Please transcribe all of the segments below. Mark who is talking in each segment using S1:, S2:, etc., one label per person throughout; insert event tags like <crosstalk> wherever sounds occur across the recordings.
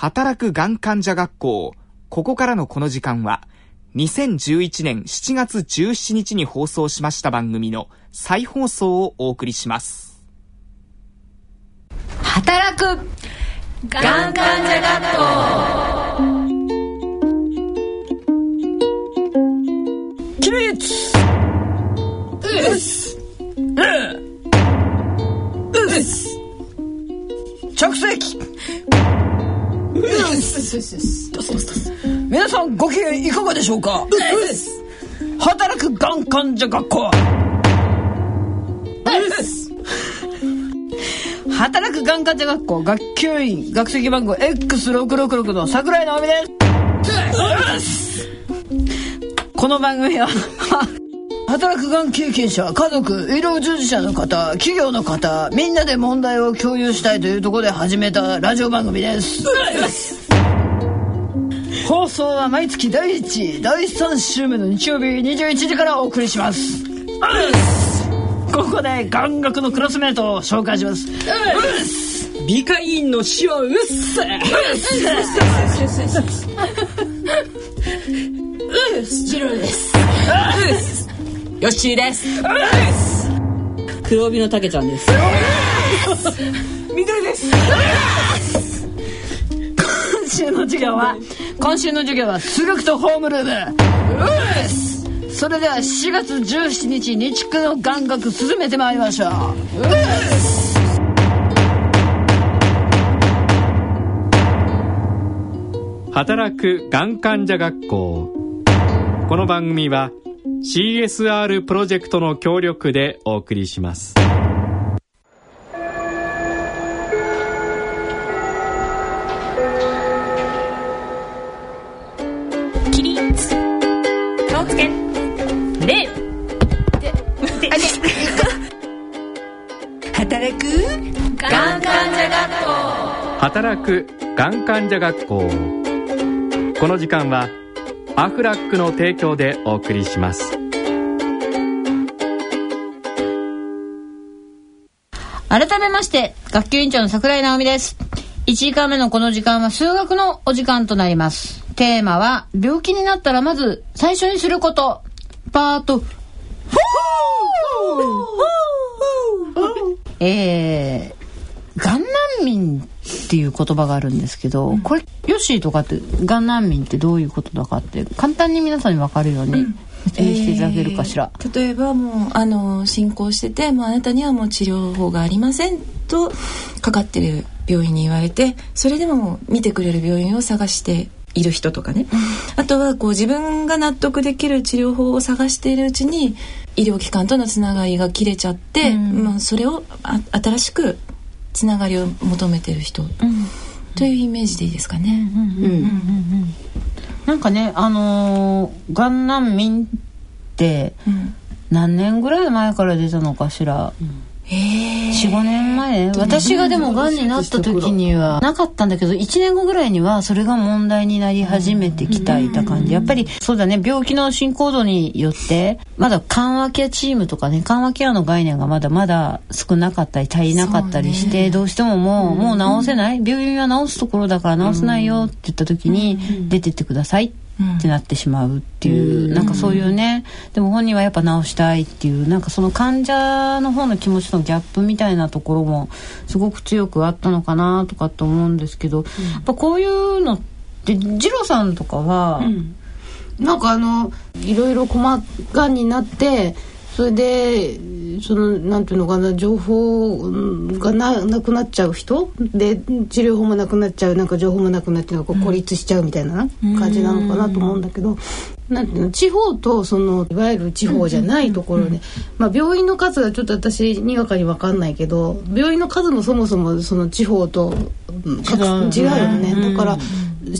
S1: 働くがん患者学校。ここからのこの時間は、2011年7月17日に放送しました番組の再放送をお送りします。
S2: 働くがん患者学校。
S3: 起立うっす。うっす。着席皆さん。ご機嫌いかがでしょうか働くがん。患者学校働くがん。患者学校学級員学籍番号 X666 の桜井直美ですこの番組は働くがん経験者家族医療従事者の方企業の方みんなで問題を共有したいというところで始めたラジオ番組です。放送は毎月第1第3週目の日曜日21時からお送りします。ここで眼学のクラスメートを紹介します。
S4: 美化委員の死をうっせ。う
S2: っすす
S4: よっしーです。黒帯のたけちゃんです。
S2: 緑です。
S3: 今週の授業は今週の授業は数学とホームルーム。それでは4月17日日区の眼学進めてまいりましょう。
S5: 働くがん患者学校。この番組は CSR プロジェクトの協力でお送りします。
S2: 起立気をつけ礼働くがん患者学校
S5: 働くがん患者学校この時間はアフラックの提供でお送りします。
S3: 改めまして学級委員長の桜井直美です。1時間目のこの時間は数学のお時間となります。テーマは病気になったらまず最初にすること。パート。えー、がん難民っていう言葉があるんですけど、うん、これヨッシーとかってがん難民ってどういうことだかって簡単に皆さんに分かるように、説明していただけるかしら、
S6: えー、例えばもうあの進行しててもうあなたにはもう治療法がありませんとかかってる病院に言われてそれでも見てくれる病院を探している人とかね、あとはこう自分が納得できる治療法を探しているうちに医療機関とのつながりが切れちゃって、うん、まあ、それをあ新しくつながりを求めてる人、というイメージでいいですかね。
S3: なんかねあのー、がん難民って何年ぐらい前から出たのかしら。うん45年前？私がでもがんになった時にはなかったんだけど1年後ぐらいにはそれが問題になり始めてきたいた感じ。やっぱりそうだね。病気の進行度によってまだ緩和ケアチームとかね緩和ケアの概念がまだまだ少なかったり足りなかったりして、どうしてももうもう治せない？病院は治すところだから治せないよって言った時に出てってくださいってってなってしまうっていう、うん、なんかそういうねでも本人はやっぱ治したいっていうなんかその患者の方の気持ちのギャップみたいなところもすごく強くあったのかなとかと思うんですけど、うん、やっぱこういうのって次郎さんとかは、うん、なんかあのいろいろ困がんになってそれでそのなんていうのかな情報がななくなっちゃう人で治療法もなくなっちゃうなんか情報もなくなってこう孤立しちゃうみたいな感じなのかなと思うんだけど。なんていうの地方とそのいわゆる地方じゃないところで、まあ、病院の数がちょっと私にわかに分かんないけど病院の数もそもそもその地方と違うよね、だから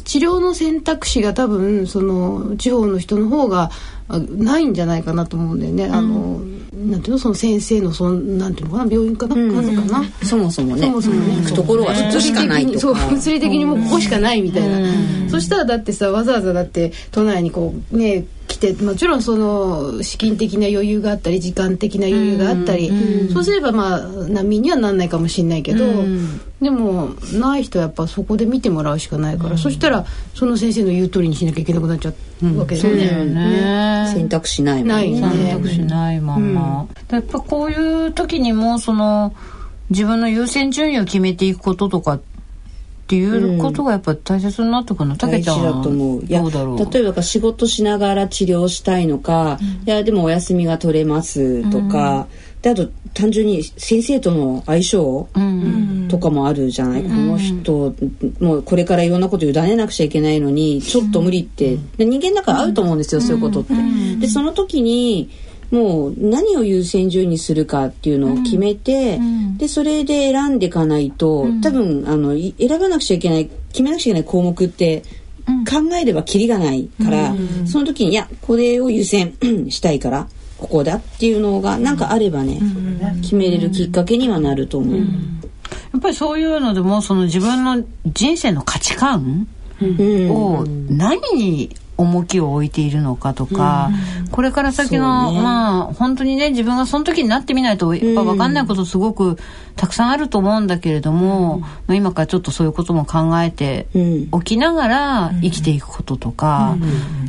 S3: 治療の選択肢が多分その地方の人の方がないんじゃないかなと思うんだよね。あのなんていうのその先生のそのなんていうのかな病院かな、うん、数かな？
S4: そもそもね。
S3: そもそもね。
S4: 行くところはそこしかないと
S3: そう物理的にもうここしかないみたいな。そしたらだってさわざわざだって都内にこうね来
S7: てもちろんその資金的な余裕があったり時間的な余裕があったり、そうすればまあ難民にはなんないかもしれないけど、でもない人はやっぱそこで見てもらうしかないから、そしたらその先生の言う通りにしなきゃいけなくなっちゃうわけですよね。
S3: ね
S8: 選択肢ないもん
S7: ないね。
S3: 選択肢ないまん。ま、やっぱこういう時にもその自分の優先順位を決めていくこととかっていうことがやっぱ大切になってくるの、たけ
S8: 大事だと思う。いや、
S3: どうだろう？
S8: 例えば仕事しながら治療したいのか、いや、でもお休みが取れますとか、で、あと単純に先生との相性とかもあるじゃない、この人、もうこれからいろんなこと委ねなくちゃいけないのに、ちょっと無理って、で人間だからあると思うんですよ、そういうことって。で、その時に、もう何を優先順位にするかっていうのを決めて、でそれで選んでいかないと、多分あのい選ばなくちゃいけない決めなくちゃいけない項目って考えればキリがないから、その時にいやこれを優先 <clears throat> したいからここだっていうのがなんかあればね、決めれるきっかけにはなると思う。
S3: やっぱりそういうのでもその自分の人生の価値観
S8: うん。
S3: を何に重きを置いているのかとか、これから先の、
S8: ね。
S3: まあ本当にね自分がその時になってみないとやっぱ分かんないことすごくたくさんあると思うんだけれども、まあ、今からちょっとそういうことも考えて
S8: うん。
S3: おきながら生きていくこととか、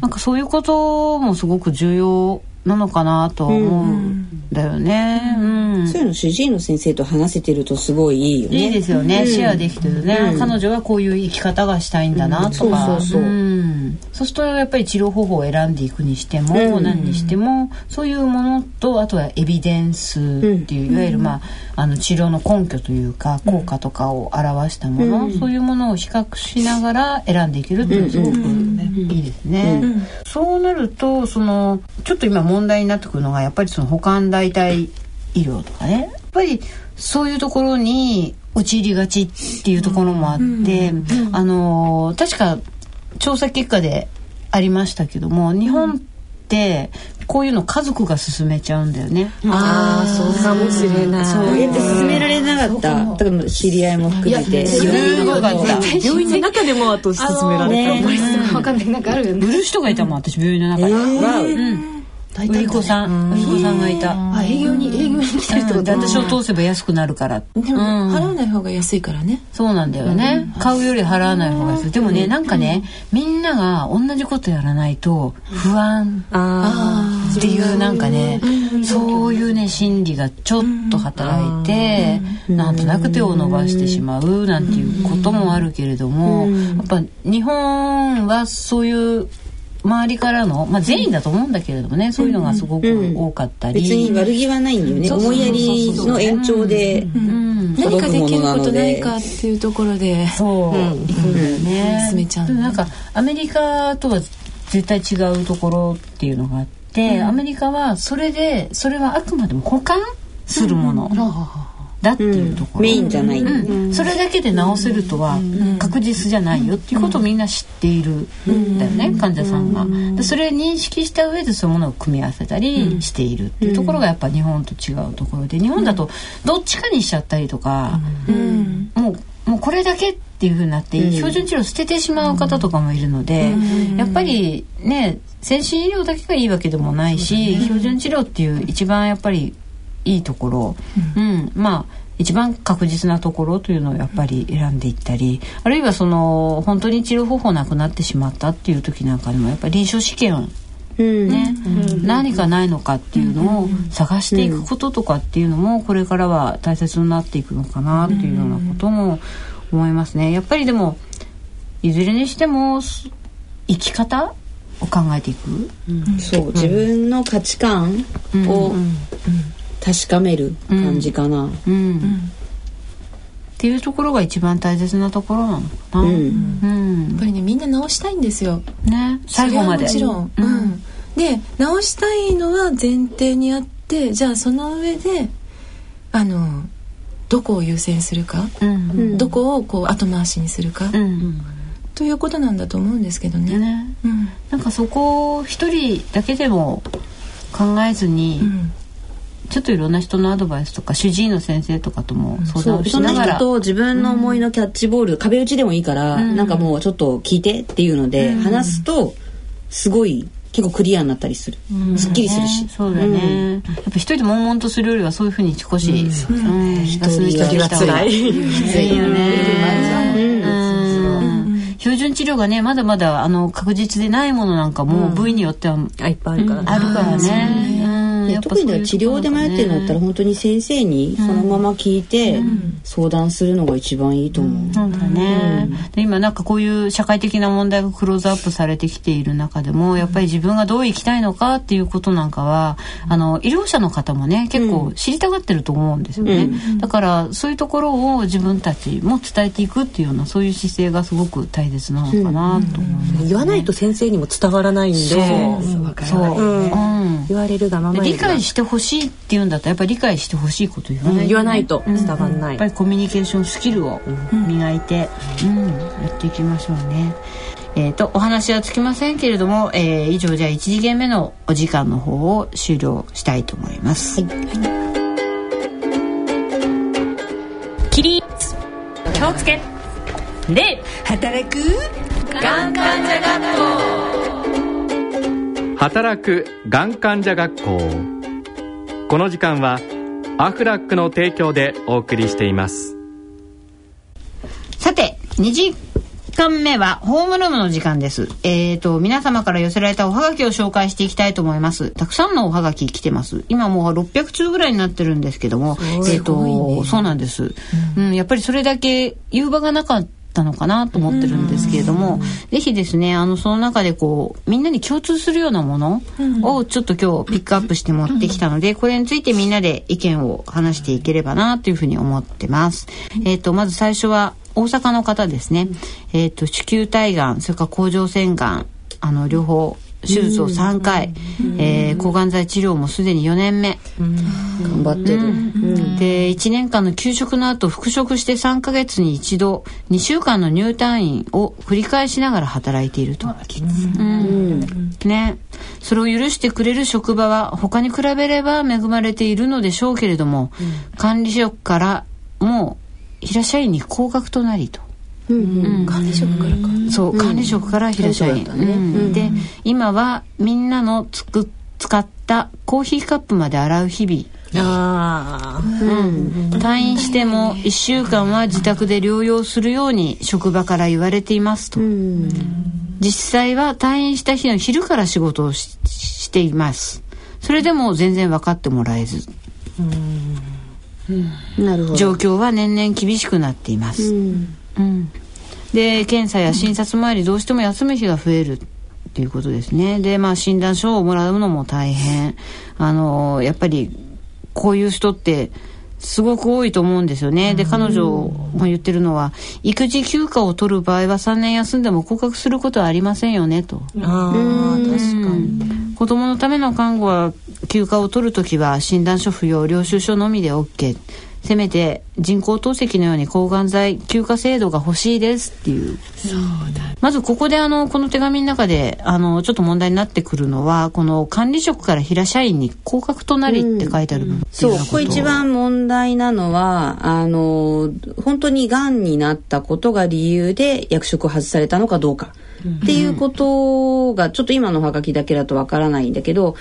S3: なんかそういうこともすごく重要なのかなとは思うんだよね。うん。
S8: そういうの主治医の先生と話せてるとすごいいいよね。
S3: いいですよね、シェアできてるね、彼女はこういう生き方がしたいんだなとか、
S8: うん。そうそうそう。ん。
S3: そうするとやっぱり治療方法を選んでいくにしても、何にしてもそういうものとあとはエビデンスっていう、いわゆる、まあ、あの治療の根拠というか効果とかを表したもの、そういうものを比較しながら選んでいけるっていうのはすごくいいですね。そうなるとそのちょっと今問題になってくるのがやっぱりその保管代替医療とかね。やっぱりそういうところに陥りがちっていうところもあって、あの確か調査結果でありましたけども日本ってこういうの家族が進めちゃうんだよね。
S6: ああそうかもしれない。
S8: そう。やって進められなかった？だから知り合いも含めて。
S3: すごかった。
S6: 病院の中でもあと進められた。
S8: ね
S7: わかんない。なんかあるよね。
S3: 売る人がいたもん私病院の中に。
S8: わお。
S7: 大
S3: 売り子さん売り子さんがいた。
S7: あ営業に営業に来てるってこと？
S3: 私を通せば安くなるから。
S6: でも払わない方が安いからね。
S3: そうなんだよね、買うより払わない方が安い。でもね、なんかねみんなが同じことやらないと不安。っていうなんかね、そういうね心理がちょっと働いて、なんとなく手を伸ばしてしまうなんていうこともあるけれども、やっぱ日本はそういう周りからの、まあ、全員だと思うんだけれどもね、そういうのがすごく多かったり、
S8: 別に悪気はないんだよね。思いやりの延長で。
S3: うん。
S6: 何かできることないかっていうところで。
S3: そう、行くん。だよね。
S6: 進めちゃう
S3: なんかアメリカとは絶対違うところっていうのがあって、アメリカはそれでそれはあくまでも保管するものだっていうところ。
S8: メインじゃない。
S3: うん。それだけで治せるとは確実じゃないよっていうことをみんな知っているんだよね、患者さんが。でそれを認識した上でそういうものを組み合わせたりしているっていうところがやっぱ日本と違うところで日本だとどっちかにしちゃったりとか、もうもうこれだけっていう風になって、標準治療を捨ててしまう方とかもいるので、やっぱりね先進医療だけがいいわけでもないし、標準治療っていう一番やっぱりいいところ、うん。まあ一番確実なところというのをやっぱり選んでいったりあるいはその本当に治療方法なくなってしまったっていう時なんかでもやっぱり臨床試験を
S8: うん。
S3: ね、何かないのかっていうのを探していくこととかっていうのもこれからは大切になっていくのかなっていうようなことも思いますね。やっぱりでもいずれにしてもす生き方を考えていく、
S8: そう、自分の価値観を確かめる感じかな。
S3: うん。っていうところが一番大切なところなのかな。
S8: うん。
S3: うん。
S6: やっぱりねみんな直したいんですよ。
S3: ね、最後まで。
S6: それはもちろん、うん。で直したいのは前提にあってじゃあその上であのどこを優先するか、
S3: うん。
S6: どこをこう後回しにするか、
S3: うん。
S6: ということなんだと思うんですけどね。
S3: ね、
S6: うん。
S3: なんかそこを一人だけでも考えずに、
S6: うん
S3: ちょっといろんな人のアドバイスとか主治医の先生とかとも相談を
S8: そう、その
S3: しながら、
S8: 人と自分の思いのキャッチボール、壁打ちでもいいから、なんかもうちょっと聞いてっていうので、話すと、すごい結構クリアになったりする、すっきりするし、
S3: そうだね、やっぱ一人で悶々とするよりはそういうふうに少し、うん。
S8: 一人は辛い
S3: きついよね、標準治療がねまだまだあの確実でないものなんかも、部位によっては、
S9: いっぱいあるから、
S3: あるからね、うん
S8: 特に治療で迷ってるんだったら本当に先生にそのまま聞いて相談するのが一番いいと思う。
S3: そうだね、で今なんかこういう社会的な問題がクローズアップされてきている中でもやっぱり自分がどう生きたいのかっていうことなんかはあの医療者の方もね結構知りたがってると思うんですよね、だからそういうところを自分たちも伝えていくっていうようなそういう姿勢がすごく大切なのかなと思います、
S9: 言わないと先生にも伝わらないんで。
S3: そう、うん。
S9: 言われるがまま
S3: 理解してほしいって言うんだったらやっぱり理解してほしいこと言わない、
S9: 言わないと伝わらない、
S3: やっぱりコミュニケーションスキルを磨いて、うん。やっていきましょうね。えーと、お話はつきませんけれども、えー、以上じゃあ1次元目のお時間の方を終了したいと思います。はい、
S2: 起立気をつけ。で働く。がん患者学
S5: 校働くがん患者学校この時間はアフラックの提供でお送りしています
S3: さて2時間目はホームルームの時間です。えっ、ー、と、皆様から寄せられたおはがきを紹介していきたいと思います。たくさんのおはがき来てます。今もう600通ぐらいになってるんですけども、えっ、ー、と、ね、そうなんです、うん、うん。やっぱりそれだけ言う場がなかったのかなと思ってるんですけれども、ぜひですねあのその中でこうみんなに共通するようなものをちょっと今日ピックアップして持ってきたので、<laughs> これについてみんなで意見を話していければなというふうに思ってます。えっ、ー、とまず最初は大阪の方ですね。えっ、ー、と子宮体がんそれから甲状腺がんあの両方手術を3回、えー、抗がん剤治療もすでに4年目、
S8: 頑張ってる、
S3: で1年間の休職の後復職して3か月に一度2週間の入退院を繰り返しながら働いていると、うん。ね、それを許してくれる職場は他に比べれば恵まれているのでしょうけれども、管理職からもう平社員に降格となりと。
S9: 管理職からか。
S3: そう管理職から平社員、で今はみんなのつく使ったコーヒーカップまで洗う日々。あうん、退院しても1週間は自宅で療養するように職場から言われていますと、実際は退院した日の昼から仕事をしています。それでも全然分かってもらえず、なるほど。状況は年々厳しくなっています、うんうん、で検査や診察前にどうしても休む日が増えるっていうことですねでまあ診断書をもらうのも大変あのやっぱりこういう人ってすごく多いと思うんですよね。で、彼女も言ってるのは、育児休暇を取る場合は3年休んでも降格することはありませんよね、と。ああ、確かに。子供のための看護は休暇を取るときは診断書不要、領収書のみで OK。せめて人工透析のように抗がん剤休暇制度が欲しいですっていう。まずここであのこの手紙の中であのちょっと問題になってくるのはこの管理職から平社員に降格となりって書いてある部分、うん、
S8: そうここ一番問題なのはあの本当にがんになったことが理由で役職を外されたのかどうか。っていうことがちょっと今のハガキだけだとわからないんだけど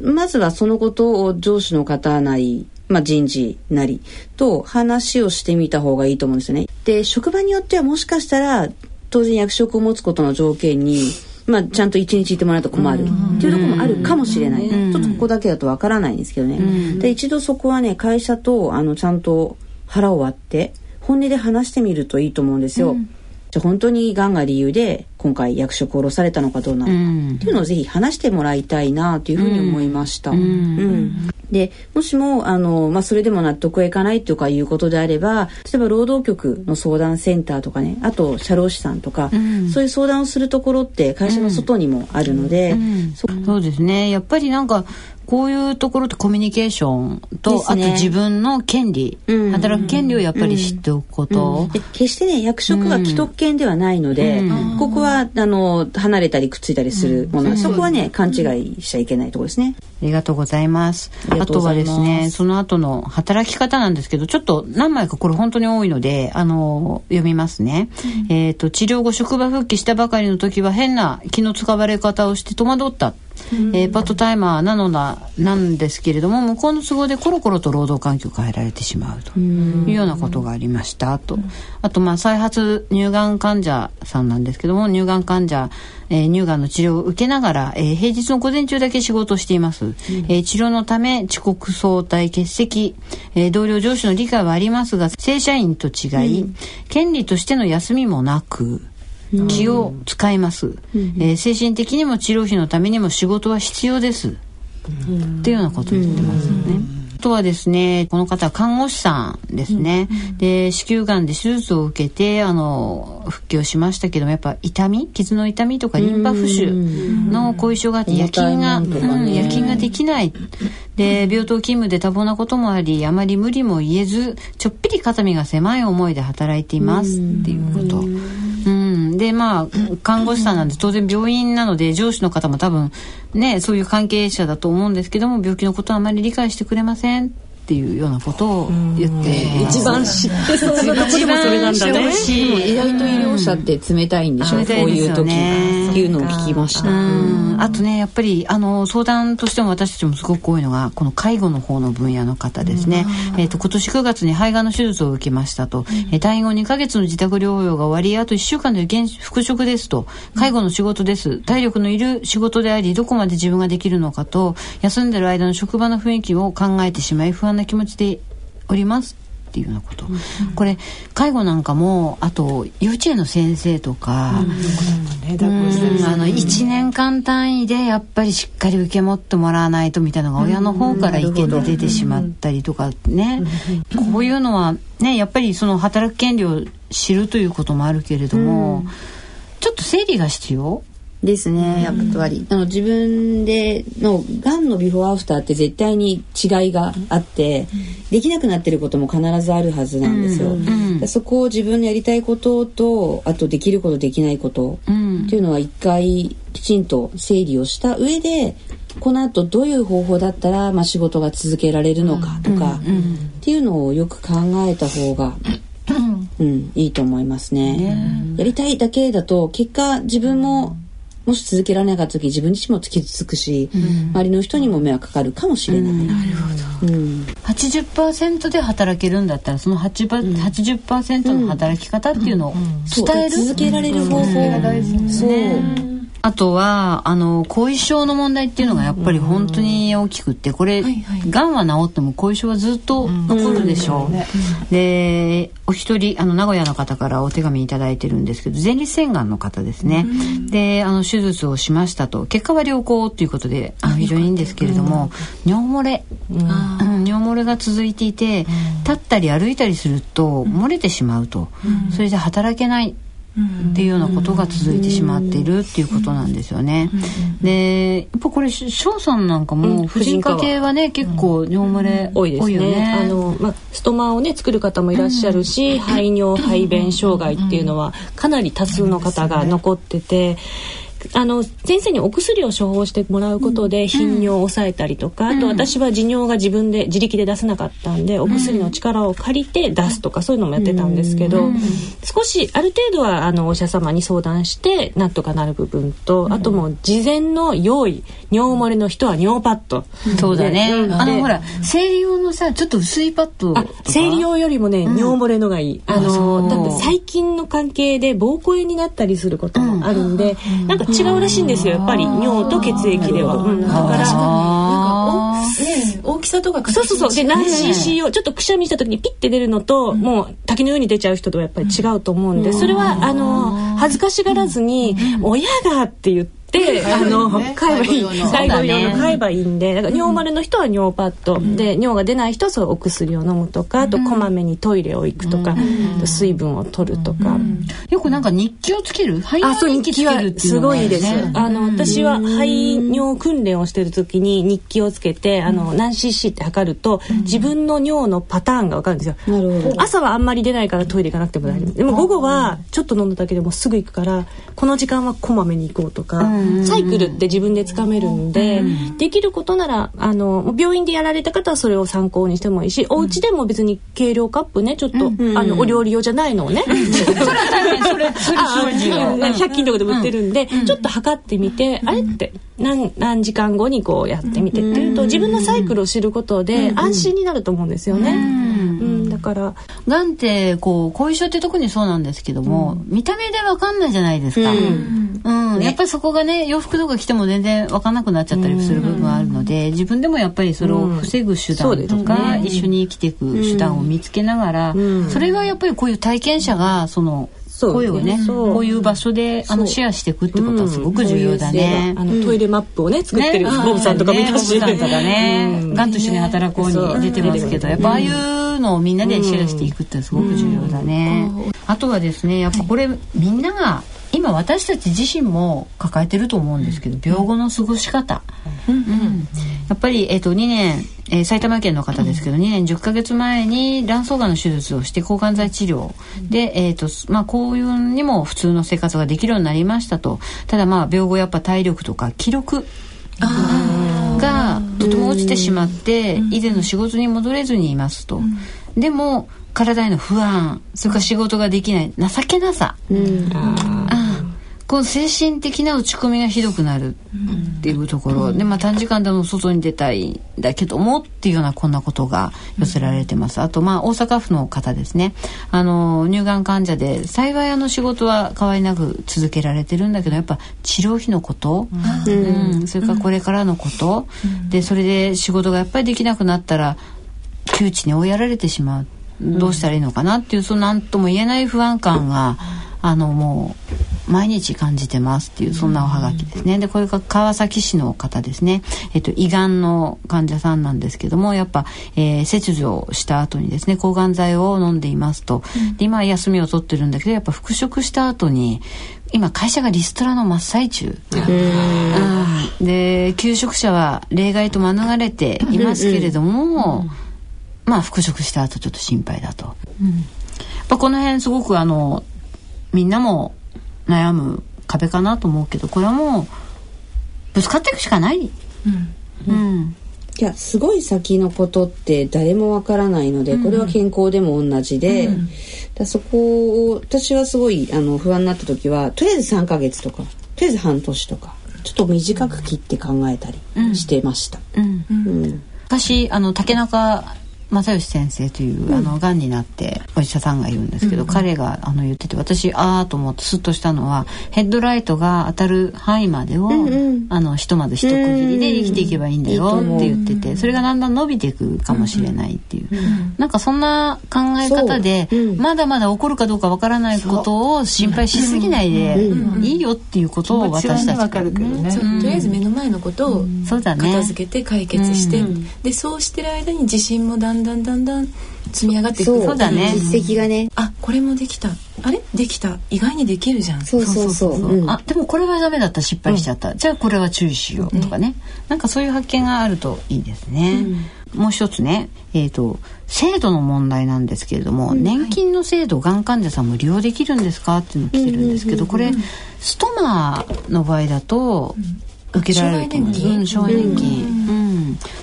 S8: まずはそのことを上司の方なりまあ、人事なりと話をしてみた方がいいと思うんですよね。で職場によってはもしかしたら当然役職を持つことの条件にまあ、ちゃんと一日いてもらうと困る。っていうところもあるかもしれない、ちょっとここだけだとわからないんですけどね、で一度そこはね会社とあのちゃんと腹を割って本音で話してみるといいと思うんですよ。じゃあ本当にがんが理由で今回役職を下ろされたのかどうなのか、っていうのをぜひ話してもらいたいなというふうに思いました。うん、うん。でもしもあの、まあ、それでも納得がいかないとかいうことであれば例えば労働局の相談センターとかねあと社労士さんとか、うん、そういう相談をするところって会社の外にもあるので、
S3: そうですね。やっぱりなんかこういうところってコミュニケーションと、ね、あと自分の権利、うん、働く権利をやっぱり知っておくこと、
S8: うん、決してね役職が既得権ではないので、うん、ここはあの離れたりくっついたりするもの、そこはね勘違いしちゃいけないところですね。
S3: ありがとうございます。あとはですねその後の働き方なんですけどちょっと何枚かこれ本当に多いのであの読みますね、えっ、ー、と治療後職場復帰したばかりの時は変な気の使われ方をして戸惑ったえーパートタイマーなのだなんですけれども向こうの都合でコロコロと労働環境を変えられてしまうというようなことがありました。とあとまあ再発乳がん患者さんなんですけども乳がん患者、えー乳がんの治療を受けながら、えー平日の午前中だけ仕事をしています、えー治療のため遅刻早退欠席、えー同僚上司の理解はありますが正社員と違い、権利としての休みもなく気を使います、えー精神的にも治療費のためにも仕事は必要です、っていうようなことを言ってますよね。あとはですね、この方は看護師さんですね。で、子宮がんで手術を受けて、あの、復帰をしましたけども、やっぱ痛み、傷の痛みとかリンパ浮腫の後遺症があって、夜勤が、うん夜勤ができない。で、病棟勤務で多忙なこともあり、あまり無理も言えず、ちょっぴり肩身が狭い思いで働いていますっていうこと。うん、でまあ看護師さんなんで当然病院なので上司の方も多分ねそういう関係者だと思うんですけども病気のことはあまり理解してくれませんっていうようなことを言って。
S9: 一番知ってそうなとこでもそれなんだね
S8: 意外と医療者って冷たいんでしょ、
S3: 冷た
S8: こ
S3: いう
S8: いう時
S3: ね
S8: っていうのを聞きました、
S3: うん。あとねやっぱりあの相談としても私たちもすごく多いのがこの介護の方の分野の方ですね、えー、と今年9月に肺がんの手術を受けましたと、えー退院後2ヶ月の自宅療養が終わりあと1週間で現復職ですと。介護の仕事です。体力のいる仕事でありどこまで自分ができるのかと休んでる間の職場の雰囲気を考えてしまい不安な気持ちでおりますっていうようなこと、これ介護なんかもあと幼稚園の先生とか、うんあの1年間単位でやっぱりしっかり受け持ってもらわないとみたいなのが親の方から意見で出てしまったりとかね。こういうのはねやっぱりその働く権利を知るということもあるけれどもちょっと整理が必要
S8: ですねやっぱり。あの自分でのがんのビフォーアフターって絶対に違いがあって、できなくなってることも必ずあるはずなんですよ、でそこを自分のやりたいこととあとできることできないこと
S3: うん。
S8: っていうのは一回きちんと整理をした上でこの後どういう方法だったら、まあ、仕事が続けられるのかとか、っていうのをよく考えた方が、うん、いいと思いますね。やりたいだけだと結果自分ももし続けられなかった時自分自身も傷つくし、周りの人にも迷惑かかるかもしれない。なるほど。うん。
S3: 80%で働けるんだったらその8パ、80%の働き方っていうのを伝える、
S8: 続けられる方法。そう。
S3: あとはあの後遺症の問題っていうのがやっぱり本当に大きくってこれ、がんは治っても後遺症はずっと残るでしょ。う、でお一人あの名古屋の方からお手紙頂いてるんですけど前立腺がんの方ですね、であの手術をしましたと。結果は良好ということであの非常にいいんですけれども、尿漏れ、うん。尿漏れが続いていて、立ったり歩いたりすると漏れてしまうと、それで働けないっていうようなことが続いてしまっているっていうことなんですよね。でやっぱこれ翔さんなんかも婦人科系はね結構尿漏れ
S9: 多いですね
S3: よね。
S9: あの、まあ、ストマをね作る方もいらっしゃるし、排尿排便障害っていうのはかなり多数の方が残ってて。あの先生にお薬を処方してもらうことで頻尿を抑えたりとか、あと私は持尿が自分で自力で出せなかったんで、お薬の力を借りて出すとかそういうのもやってたんですけど、少しある程度はあのお医者様に相談してなんとかなる部分と、あともう事前の用意尿漏れの人は尿パッド、
S3: そうだね。
S9: で
S3: あのほら生理用のさちょっと薄いパッド
S9: あ
S3: とか？
S9: 生理用よりもね、尿漏れのがいい。あのだって細菌の関係で膀胱炎になったりすることもあるんで、なんか違うらしいんですよやっぱり。尿と血液では、うん、だから
S6: 大きさとか
S9: そうそうそう。で何
S6: 形
S9: cc をちょっとくしゃみした時にピッて出るのと、もう滝のように出ちゃう人とはやっぱり違うと思うんで、それはあの恥ずかしがらずに「親が」って言って。あの買えばいい介護用の。買えばいいんでだから尿漏れの人は尿パッド、で尿が出ない人はそうお薬を飲むとかあとこまめにトイレを行くとか、水分を取るとか、
S3: よくなんか日記をつける？肺
S9: あ、そう、
S3: 日記つけるっていうのが
S9: ごいです。
S3: ね
S9: あの、私は排尿訓練をしてる時に日記をつけて、あの、何 cc って測ると、自分の尿のパターンがわかるんですよ。朝はあんまり出ないからトイレ行かなくても大丈夫。でも午後はちょっと飲んだだけでもすぐ行くから、この時間はこまめに行こうとか、サイクルって自分でつかめるんで、できることなら、あの、病院でやられた方はそれを参考にしてもいいし、お家でも別に計量カップね、ちょっと、あの、お料理用じゃないのをね。<laughs>
S3: それは大変それそれ
S9: あ
S3: 重要
S9: あ100均とかでも売ってるんで、ちょっと測ってみて、あれって何何時間後にこうやってみてっていうと自分のサイクルを知ることで安心になると思うんですよね。から。
S3: がんってこう後遺症って特にそうなんですけども、見た目でわかんないじゃないですか。うん、やっぱりそこがね洋服とか着ても全然わかんなくなっちゃったりする部分はあるので、自分でもやっぱりそれを防ぐ手段とか、一緒に生きていく手段を見つけながら、それはやっぱりこういう体験者がその声をねこういう場所であのシェアしていくってことはすごく重要だね。
S9: あのトイレマップをね作ってるボブさんとか見たし、
S3: ボブさんとかね、がん。と一緒に働こうに出てますけど、やっぱああいうのをみんなでシェアしていくってすごく重要だね。あとはですね、やっぱこれみんなが今私たち自身も抱えてると思うんですけど病後の過ごし方、うん。うん、やっぱり、えー、と2年、えー、埼玉県の方ですけど、2年10ヶ月前に卵巣がんの手術をして抗がん剤治療。で、えーとまあ、こういうにも普通の生活ができるようになりましたと。ただまあ病後やっぱ体力とか気力がとても落ちてしまって以前の仕事に戻れずにいますと。でも体への不安それから仕事ができない情けなさ、うん。この精神的な落ち込みがひどくなるっていうところ、うん、で、まあ、短時間でも外に出たいんだけどもっていうようなこんなことが寄せられてます。あと、まあ、大阪府の方ですね。あの、乳がん患者で、幸いあの仕事は変わりなく続けられてるんだけど、やっぱ治療費のこと、うん、うん、それからこれからのこと、うん、で、それで仕事がやっぱりできなくなったら、窮地に追いやられてしまう。どうしたらいいのかなっていう、その何とも言えない不安感が、あの、もう、毎日感じてますっていうそんなおはがきですね。でこれが川崎市の方ですね。えっと胃がんの患者さんなんですけどもやっぱ、えー、切除した後にですね抗がん剤を飲んでいますと。で今休みを取ってるんだけどやっぱ復職した後に今会社がリストラの真っ最中。で求職者は例外と免れていますけれども、まあ復職した後ちょっと心配だと。うん、やっぱこの辺すごくあのみんなも悩む壁かなと思うけどこれはもうぶつかっていくしかない。
S8: うん、うん。いやすごい先のことって誰もわからないので、これは健康でも同じで、うん、だそこを私はすごいあの不安になった時はとりあえず3ヶ月とかとりあえず半年とかちょっと短く切って考えたりしてました。うん。
S3: うん、私あの竹中正義先生という、うん、あのがんになってお医者さんがいるんですけど、うん、彼があの言ってて私ああと思ってスッとしたのはヘッドライトが当たる範囲までを、うんうん、あのひとまず一区切りで生きていけばいいんだよって言っててそれがだんだん伸びていくかもしれないっていう、うん、なんかそんな考え方で、まだまだ起こるかどうかわからないことを心配しすぎないでいいよっていうことを私たち
S6: から、ね。ね、とりあえず目の前のことを片付けて解決して、でそうしてる間に自信もだんだんだんだんだん積み上がっていく。
S3: そう。だね。
S8: 実績がね。
S6: あこれもできた。あれ？できた。意外にできるじゃん。
S8: そうそうそう、
S3: うん、あでもこれはダメだった。失敗しちゃった、うん、じゃあこれは注意しようとかね、うん、なんかそういう発見があるといいですね、うん、もう一つね。えっ、ー、と制度の問題なんですけれども、年金の制度がん患者さんも利用できるんですかっていうの来てるん。ですけど、これストマの場合だと受けられると思うん障害年金、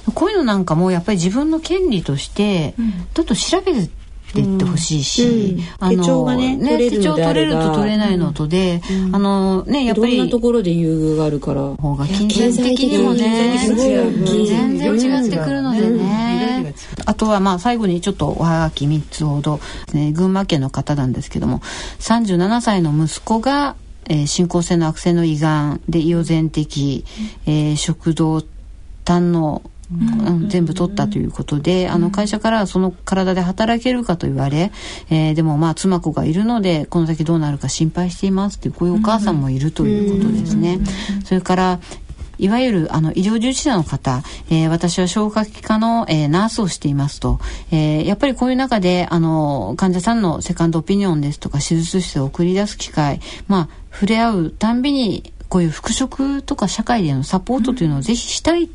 S3: うん。こういうのなんかもやっぱり自分の権利としてちょっと調べてってってほしいし、
S8: あの手帳がね
S3: ね手帳取れると取れないのとで、あのねやっぱり
S8: いろんなところで優遇があるから。
S3: 方が金銭的にもね全然違ってくるのでね、あとはまあ最後にちょっとおはがき3つほど、ね、群馬県の方なんですけども37歳の息子がえー、進行性の悪性の胃がんで胃を全摘、えー、食道胆のうん、全部取ったということで、あの会社からその体で働けるかと言われ、えー、でもまあ妻子がいるのでこの先どうなるか心配していますっていうこういうお母さんもいるということですね。それからいわゆるあの医療従事者の方、えー、私は消化器科の、えー、ナースをしていますと、えー、やっぱりこういう中であの患者さんのセカンドオピニオンですとか手術室を送り出す機会、まあ、触れ合うたんびにこういう復職とか社会でのサポートというのをぜひしたい。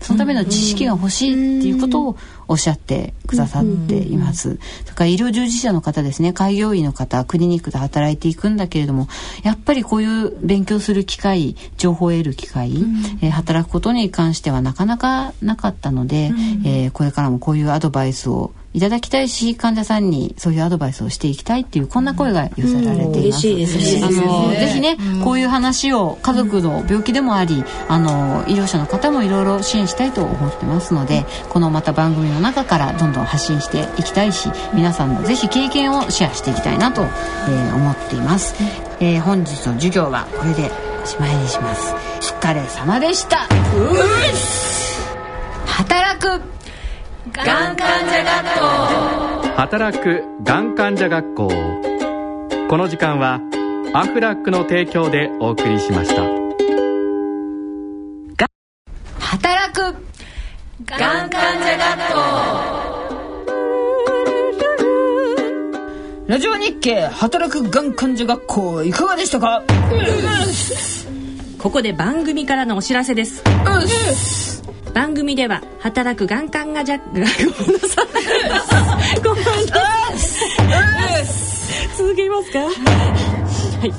S3: そのための知識が欲しいっていうことをおっしゃってくださっています。それから医療従事者の方ですね開業医の方クリニックで働いていくんだけれどもやっぱりこういう勉強する機会情報を得る機会、うん、えー、働くことに関してはなかなかなかったので、うん、えー、これからもこういうアドバイスをいただきたいし患者さんにそういうアドバイスをしていきたいっていうこんな声が寄せられています。うん、嬉しいです。あのぜひね、こういう話を家族の病気でもあり、あの医療者の方もいろいろ支援したいと思ってますので、このまた番組の中からどんどん発信していきたいし、皆さんもぜひ経験をシェアしていきたいなと、えー、思っています。えー、本日の授業はこれでおしまいにします。お疲れ様でした。働く
S2: がん患者学校
S5: 働くがん患者学校この時間はアフラックの提供でお送りしました
S3: 働く
S2: がん患者学校
S3: ラジオ日経働くがん患者学校いかがでしたか、
S9: ここで番組からのお知らせです、番組では働くがんなさいごめんなさい。続けますか？はい。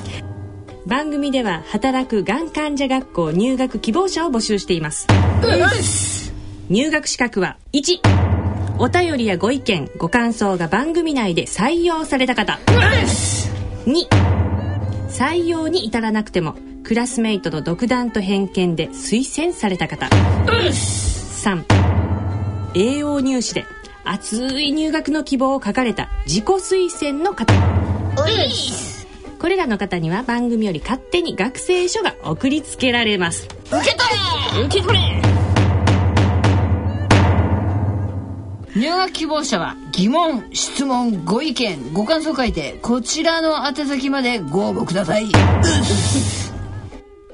S9: 番組では働くがん患者学校入学希望者を募集しています入学資格は1お便りやご意見ご感想が番組内で採用された方。2採用に至らなくてもクラスメイトの独断と偏見で推薦された方。3栄養入試で熱い入学の希望を書かれた自己推薦の方。これらの方には番組より勝手に学生書が送りつけられます。
S3: 受け取れ。受け取れ入学希望者は疑問質問ご意見ご感想書いてこちらの宛先までご応募ください。<laughs>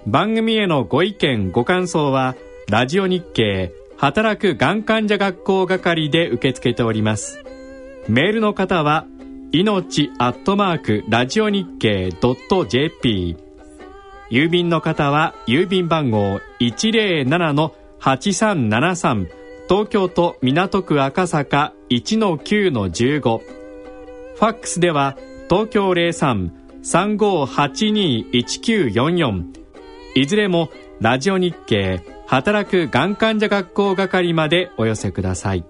S5: 番組へのご意見ご感想はラジオ日経働くがん患者学校係で受け付けております。メールの方は命アットマークラジオ日経 .jp 郵便の方は郵便番号107-8373東京都港区赤坂1-9-15ファックスでは東京03-3582-1944いずれもラジオ日経働くがん患者学校係までお寄せください。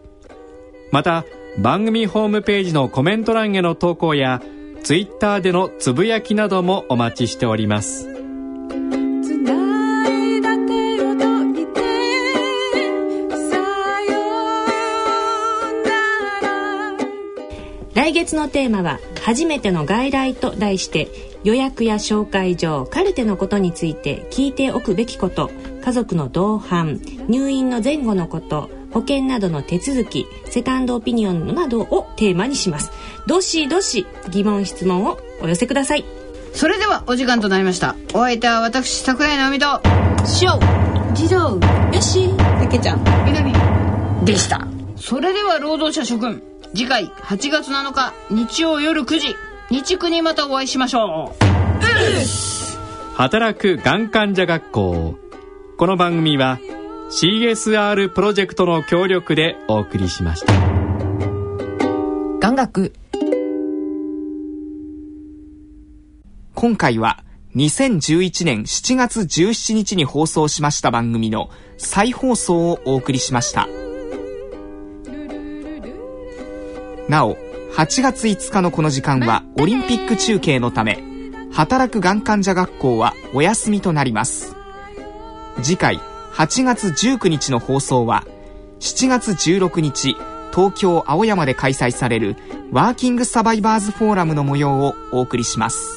S5: また番組ホームページのコメント欄への投稿やツイッターでのつぶやきなどもお待ちしております。
S9: 来月のテーマは「初めての外来」と題して予約や紹介状カルテのことについて聞いておくべきこと家族の同伴入院の前後のこと保険などの手続きセカンドオピニオンなどをテーマにします。どしどし疑問質問をお寄せください。
S3: それではお時間となりました。お相手は私桜井直美と。
S9: 塩
S6: 次郎。
S9: よし。たけちゃん。
S3: 南でした。それでは労働者諸君次回8月7日日曜夜9時日区にまたお会いしましょう、
S5: 働くがん患者学校。この番組は CSR プロジェクトの協力でお送りしました。
S1: 眼学。今回は2011年7月17日に放送しました番組の再放送をお送りしました。なお8月5日のこの時間はオリンピック中継のため働くがん患者学校はお休みとなります。次回8月19日の放送は7月16日東京青山で開催されるワーキングサバイバーズフォーラムの模様をお送りします